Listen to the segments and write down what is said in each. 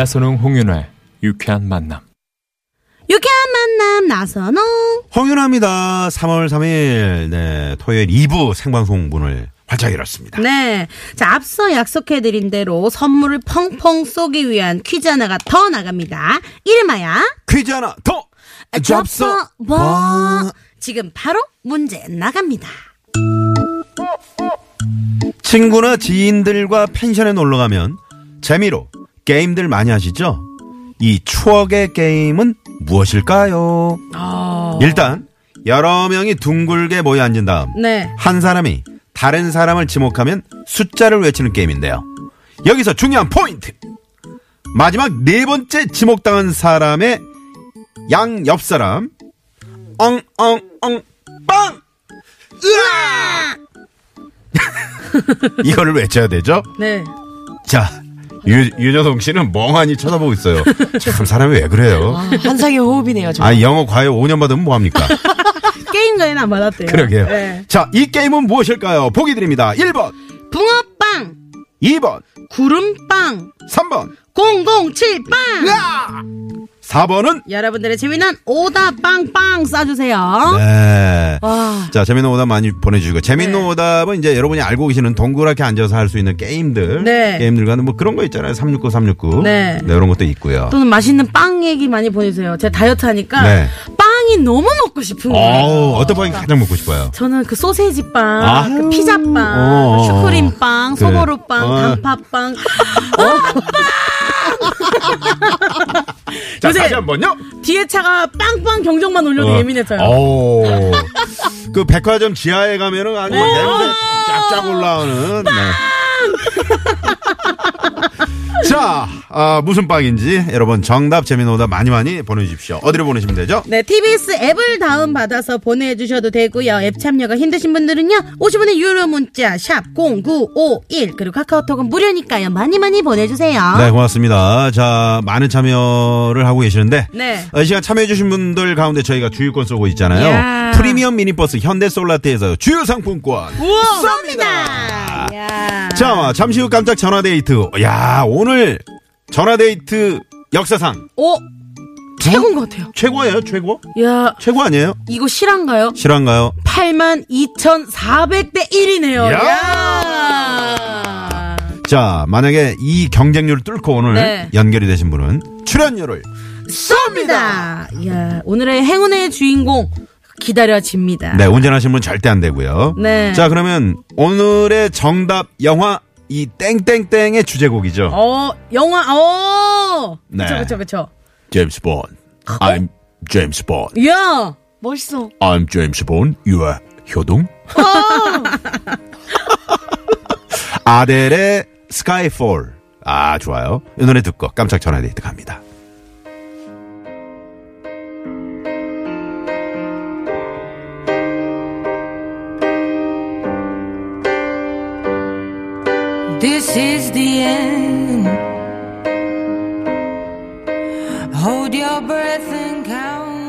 나선홍 홍윤아의 유쾌한 만남. 유쾌한 만남 나선홍 홍윤아입니다. 3월 3일, 네, 토요일 2부 생방송 문을 활짝 열었습니다. 네. 자, 앞서 약속해드린 대로 선물을 펑펑 쏘기 위한 퀴즈 하나가 더 나갑니다. 이름하여 퀴즈 하나 더! 접서 뭐 지금 바로 문제 나갑니다. 친구나 지인들과 펜션에 놀러 가면 재미로 게임들 많이 하시죠? 이 추억의 게임은 무엇일까요? 일단 여러 명이 둥글게 모여 앉은 다음 네. 한 사람이 다른 사람을 지목하면 숫자를 외치는 게임인데요. 여기서 중요한 포인트. 마지막 네 번째 지목당한 사람의 양 옆 사람 엉엉엉 빵! 으아! 이거를 외쳐야 되죠? 네. 자, 유, 윤여동 씨는 멍하니 쳐다보고 있어요. 참 사람이 왜 그래요? 한상의 호흡이네요. 저. 아, 영어 과외 5년 받으면 뭐 합니까? 게임가에는 안 받았대요. 그러게요. 네. 자, 이 게임은 무엇일까요? 보기 드립니다. 1번, 붕어빵, 2번, 구름빵, 3번, 007빵. 4번은 여러분들의 재미난 오답 빵빵 쏴주세요. 네. 와. 자, 재밌는 오답 많이 보내주시고, 재밌는 네. 오답은 이제 여러분이 알고 계시는 동그랗게 앉아서 할 수 있는 게임들. 네. 게임들과는 뭐 그런 거 있잖아요. 369, 369. 네. 이런 것도 있고요. 또는 맛있는 빵 얘기 많이 보내주세요. 제가 다이어트 하니까 네. 빵이 너무 먹고 싶은 거예요. 어떤 빵이 가장 먹고 싶어요? 저는 그 소세지 빵, 아유. 그 피자빵, 어. 슈크림 빵. 소보루 빵, 어. 단팥빵. 자, 요새- 다시 한 번요. 뒤에 차가 빵빵 경적만 올려도 예민해져요. 오. 그 백화점 지하에 가면은 아주 막 냄새 쫙쫙 올라오는. 네. 자, 아, 무슨 빵인지 여러분 정답 재미는 오답 많이 많이 보내주십시오. 어디로 보내시면 되죠? 네, TBS 앱을 다운받아서 보내주셔도 되고요. 앱 참여가 힘드신 분들은요. 50원의 유료 문자 샵 0951 그리고 카카오톡은 무료니까요. 많이 많이 보내주세요. 네, 고맙습니다. 자, 많은 참여를 하고 계시는데. 네. 어, 이 시간 참여해주신 분들 가운데 저희가 주유권 쏘고 있잖아요. 야. 프리미엄 미니버스 현대 솔라트에서 주유 상품권. 우와, 쏩니다. 야. 자, 잠시 후 깜짝 전화데이트. 야, 오늘 전화데이트 역사상 오, 최고인 것 같아요. 최고예요, 최고? 야, 최고 아니에요? 이거 실한가요? 실한가요? 8만 2,400대 1이네요. 야. 야. 자, 만약에 이 경쟁률을 뚫고 오늘 네. 연결이 되신 분은 출연료를 쏩니다. 야, 오늘의 행운의 주인공 기다려집니다. 네, 운전하시는 분 절대 안 되고요. 네. 자, 그러면 오늘의 정답 영화 이 땡땡땡의 주제곡이죠. 어, 영화, 어. 네. 그쵸, 그쵸, 그쵸. 제임스 본. I'm James Bond. 야, 멋있어. I'm James Bond. You are 효동. 아델의 Skyfall. 아, 좋아요. 이 노래 듣고 깜짝 전화 데이트 갑니다. This is the end. Hold your breath and count.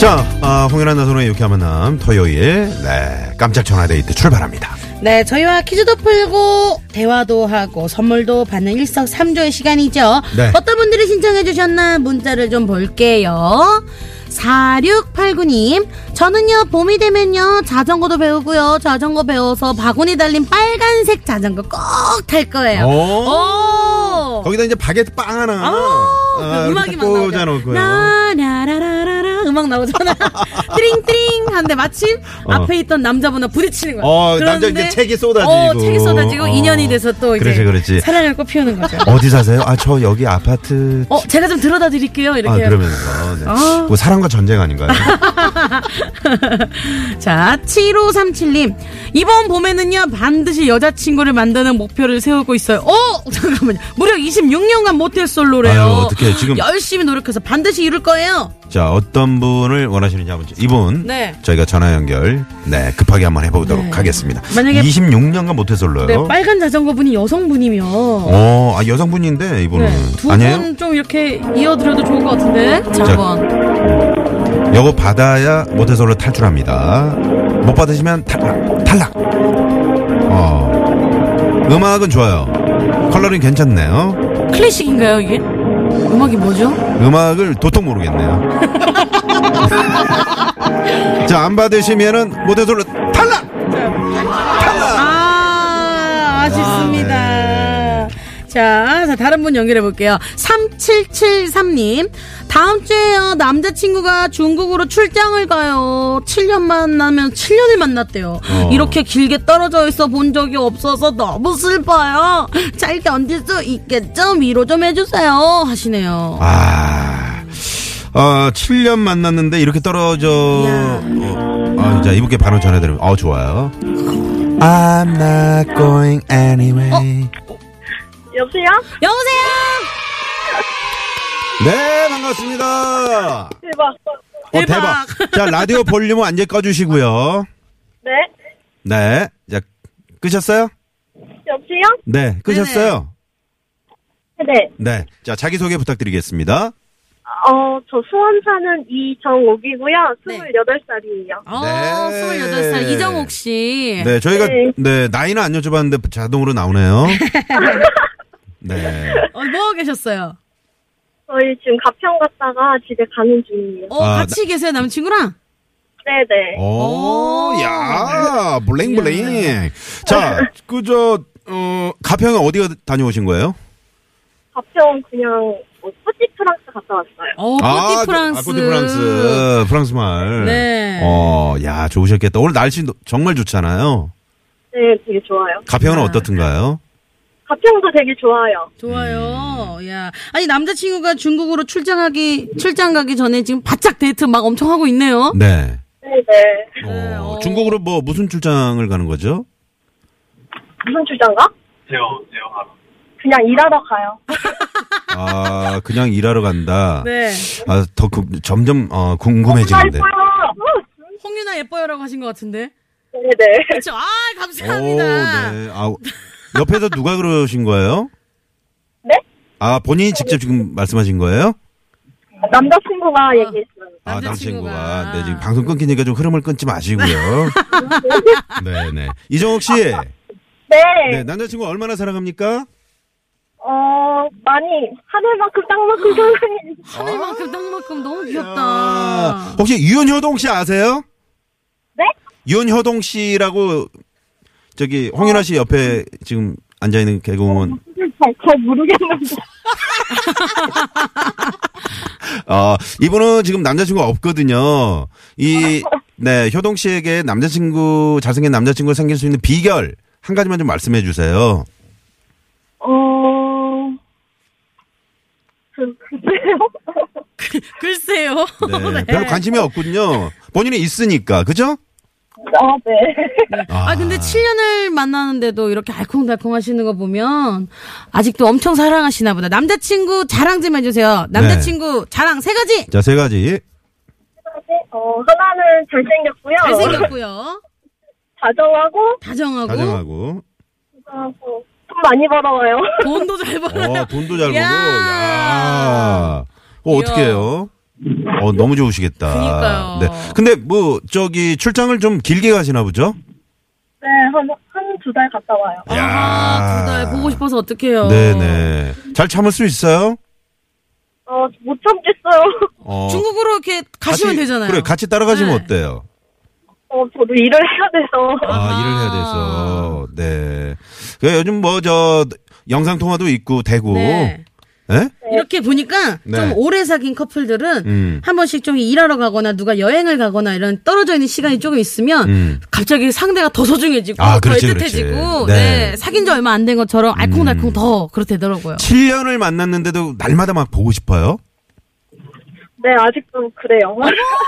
자, 아, 홍연한 나선의 유쾌한 만남 토요일 네, 깜짝 전화데이트 출발합니다. 네, 저희와 퀴즈도 풀고 대화도 하고 선물도 받는 일석삼조의 시간이죠. 네. 어떤 분들이 신청해 주셨나 문자를 좀 볼게요. 4689님, 저는요, 봄이 되면요, 자전거도 배우고요, 자전거 배워서 바구니 달린 빨간색 자전거 꼭 탈 거예요. 오! 거기다 이제 바게트 빵 하나 아, 아, 음악이 딱막 나오죠. 나라라라 라 음악 나오잖아. 띠링 띠링 하는데 마침 어. 앞에 있던 남자분과 부딪히는 거야. 어, 남자 이제 책이 쏟아지고. 어, 책이 쏟아지고 어. 인연이 돼서 또 이제 그렇지, 그렇지. 사랑을 꽃피우는 거죠. 어디 사세요? 아, 저 여기 아파트. 어, 제가 좀 들어다 드릴게요. 아, 이렇게. 그러면서. 네. 아. 뭐 사랑과 전쟁 아닌가요? 자, 7537님. 이번 봄에는요, 반드시 여자친구를 만드는 목표를 세우고 있어요. 어! 잠깐만요. 무려 26년간 모텔 솔로래요. 아유, 어떡해, 지금. 열심히 노력해서 반드시 이룰 거예요. 자, 어떤 분을 원하시는지 한번 이분 네. 저희가 전화 연결 네, 급하게 한번 해보도록 네. 하겠습니다. 만약에- 26년간 모태솔로요. 네, 빨간 자전거 분이 여성분이면. 어, 아, 여성분인데 이분은 네, 두 아니에요? 분좀 이렇게 이어드려도 좋을 것 같은데. 자, 자. 한번. 요거 받아야 모태솔로 탈출합니다. 못 받으시면 탈락. 탈락. 어. 음악은 좋아요. 컬러링 괜찮네요. 클래식인가요, 이게? 음악이 뭐죠? 음악을 도통 모르겠네요. 자, 안 받으시면은 모태솔로 탈락! 아, 아쉽습니다. 자, 자, 다른 분 연결해 볼게요. 3773님. 다음 주에요, 남자친구가 중국으로 출장을 가요. 7년 만나면 7년을 만났대요. 어. 이렇게 길게 떨어져 있어 본 적이 없어서 너무 슬퍼요. 잘 견딜 수 있겠죠? 위로 좀 해주세요. 하시네요. 아, 어, 7년 만났는데 이렇게 떨어져. 어, 아, 자, 이분께 바로 전해드리면, 어, 좋아요. I'm not going anyway. 여보세요? 여보세요? 네, 반갑습니다. 대박. 어, 대박. 자, 라디오 볼륨은 완전 꺼주시고요. 네? 네. 자, 끄셨어요? 여보세요? 네, 끄셨어요? 네. 네. 자, 자기소개 부탁드리겠습니다. 어, 저 수원 사는 이정옥이고요. 네. 28살이에요. 어, 네. 28살 이정옥 씨. 네, 저희가, 네. 네, 나이는 안 여쭤봤는데 자동으로 나오네요. 네. 어, 뭐 하고 계셨어요? 저희 지금 가평 갔다가 집에 가는 중이에요. 어, 아, 같이 계세요, 남친구랑? 네네. 오, 오. 야, bling bling. 자, 그, 저, 어, 가평에 어디 다녀오신 거예요? 가평 그냥 뭐 쁘띠 프랑스 갔다 왔어요. 어, 쁘띠 그- 프랑스. 아, 쁘띠 프랑스. 프랑스 말. 네. 어, 야, 좋으셨겠다. 오늘 날씨 정말 좋잖아요. 네, 되게 좋아요. 가평은 아. 어떻든가요? 가평도 되게 좋아요. 좋아요. 야. 아니, 남자친구가 중국으로 출장하기, 출장 가기 전에 지금 바짝 데이트 막 엄청 하고 있네요. 네. 네 네. 네, 어, 어. 중국으로 뭐 무슨 출장을 가는 거죠? 무슨 출장가? 그냥 일하러 가요. 아, 그냥 일하러 간다. 네. 아, 더 그, 점점 어, 궁금해지는데. 홍윤아 예뻐요라고 하신 것 같은데. 네네. 그렇죠. 아, 오, 감사합니다. 네. 아, 옆에서 누가 그러신 거예요? 네? 아, 본인이 직접 지금 말씀하신 거예요? 남자친구가 얘기했어요. 아, 남자친구가. 남친구가. 네, 지금 방송 끊기니까 좀 흐름을 끊지 마시고요. 네네. 이정옥 씨. 네. 네, 남자친구 얼마나 사랑합니까? 어, 많이, 하늘만큼 땅만큼 사랑해. 하늘만큼 땅만큼 너무 귀엽다. 아, 혹시 유현효동 씨 아세요? 네? 유현효동 씨라고 저기 홍윤아 씨 옆에 지금 앉아 있는 개그우먼 잘, 잘 모르겠는데. 어, 이분은 지금 남자친구가 없거든요. 이, 네, 효동 씨에게 남자친구, 잘생긴 남자친구가 생길 수 있는 비결, 한 가지만 좀 말씀해 주세요. 글쎄요. 글쎄요. 네, 별로 관심이 없군요. 본인이 있으니까, 그죠? 아, 네. 아, 근데 7년을 만나는데도 이렇게 알콩달콩 하시는 거 보면 아직도 엄청 사랑하시나 보다. 남자친구 자랑 좀 해주세요. 남자친구 자랑 세 가지! 자, 세 가지. 어, 하나는 잘생겼고요. 잘생겼고요. 다정하고, 다정하고. 가정하고. 하고, 돈 많이 벌어와요. 돈도 잘 벌어요. 어, 돈도 잘 벌고. 야. 야. 어, 어떻게 해요? 어, 너무 좋으시겠다. 그니까요. 네. 근데 뭐, 저기, 출장을 좀 길게 가시나 보죠? 네, 한, 한 두 달 갔다 와요. 아, 두 달 보고 싶어서 어떡해요. 네네. 잘 참을 수 있어요? 어, 못 참겠어요. 어, 중국으로 이렇게 가시면 같이- 되잖아요. 그래, 같이 따라가시면 네. 어때요? 어, 저도 일을 해야 돼서. 아, 아하. 일을 해야 돼서. 네. 그 요즘 뭐, 저, 영상통화도 있고, 되고. 네. 예? 이렇게 보니까 네. 좀 오래 사귄 커플들은 음. 한 번씩 좀 일하러 가거나 누가 여행을 가거나 이런 떨어져 있는 시간이 조금 있으면 음. 갑자기 상대가 더 소중해지고 아, 더 그렇지, 애틋해지고 그렇지. 네. 네. 사귄 지 얼마 안 된 것처럼 알콩달콩 음. 더 그렇대더라고요. 7년을 만났는데도 날마다 막 보고 싶어요? 네, 아직도 그래요.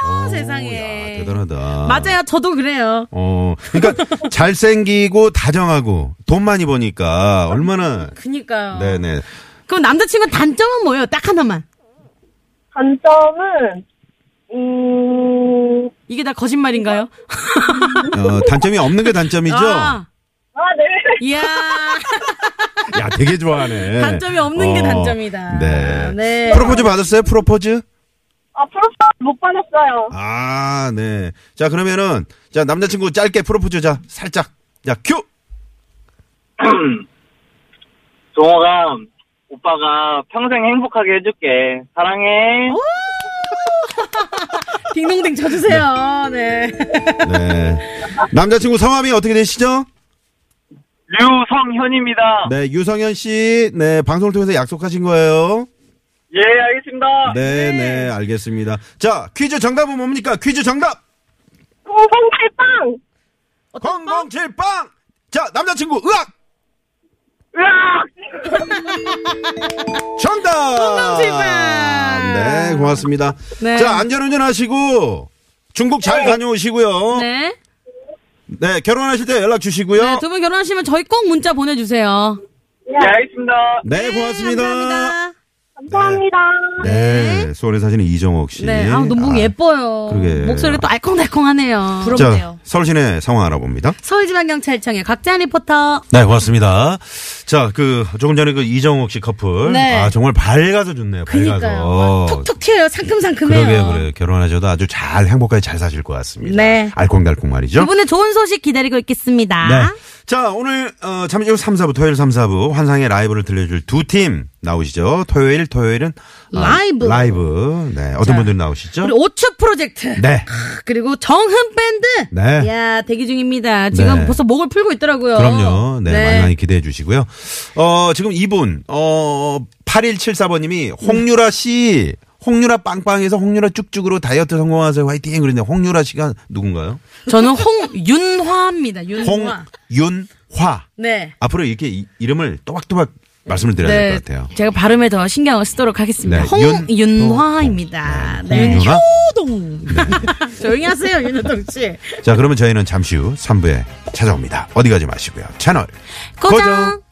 어, 오, 세상에. 야, 대단하다. 맞아요. 저도 그래요. 어, 그러니까 잘생기고 다정하고 돈 많이 버니까 얼마나 그니까요. 네네. 그럼 남자친구 단점은 뭐예요? 딱 하나만. 단점은, 음, 이게 다 거짓말인가요? 어, 단점이 없는 게 단점이죠? 아, 아, 네. 이야. 야, 되게 좋아하네. 단점이 없는 게 어, 단점이다. 네. 네. 프로포즈 받았어요? 프로포즈? 아, 프로포즈 못 받았어요. 아, 네. 자, 그러면은, 자, 남자친구 짧게 프로포즈 자, 살짝. 자, 큐! 종호가 오빠가 평생 행복하게 해줄게. 사랑해. 딩동댕 쳐주세요. 네. 네. 남자친구 성함이 어떻게 되시죠? 류성현입니다. 네, 유성현 씨. 네, 방송을 통해서 약속하신 거예요. 예, 알겠습니다. 네, 네, 알겠습니다. 자, 퀴즈 정답은 뭡니까? 퀴즈 정답! 007빵! 007빵! 자, 남자친구, 으악! 으악! 정답! 007빵! 네, 고맙습니다. 네. 자, 안전운전 하시고, 중국 잘 다녀오시고요. 네. 네. 결혼하실 때 연락 주시고요. 네, 두 분 결혼하시면 저희 꼭 문자 보내주세요. 예, 알겠습니다. 네, 고맙습니다. 감사합니다. 감사합니다. 네, 소원의 사진은 이정옥 씨. 네, 아, 너무 예뻐요. 그러게. 목소리가 또 알콩달콩하네요. 자, 서울시내 상황 알아봅니다. 서울지방경찰청의 곽재한 리포터. 네, 고맙습니다. 자, 그, 조금 전에 그 이정옥 씨 커플. 네. 아, 정말 밝아서 좋네요. 밝아서. 그니까요. 톡톡 튀어요. 상큼상큼해요. 그러게, 그래. 결혼하셔도 아주 잘, 행복하게 잘 사실 것 같습니다. 네. 알콩달콩 말이죠. 두 분의 좋은 소식 기다리고 있겠습니다. 네. 자, 오늘, 어, 잠시 후 3, 4부, 토요일 3, 4부, 환상의 라이브를 들려줄 두 팀 나오시죠. 토요일, 토요일은. 어, 라이브. 라이브. 네. 어떤 분들 나오시죠? 우리 오추 프로젝트. 네. 그리고 정흠 밴드. 네. 야 대기 중입니다. 지금 네. 벌써 목을 풀고 있더라고요. 그럼요. 네, 많이 많이 기대해 주시고요. 어, 지금 이분, 어, 8174번 님이 홍유라 씨, 홍유라 빵빵에서 홍유라 쭉쭉으로 다이어트 성공하세요. 화이팅! 그러는데 홍유라 씨가 누군가요? 저는 홍윤화입니다. 윤화. 홍윤화. 네. 앞으로 이렇게 이, 이름을 또박또박 말씀을 드려야 될 네, 것 같아요. 제가 발음에 더 신경을 쓰도록 하겠습니다. 네, 홍윤화입니다. 윤- 네. 홍윤화? 효동. 조용히 하세요, 윤호동 씨. 자, 그러면 저희는 잠시 후 3부에 찾아옵니다. 어디 가지 마시고요. 채널 고정.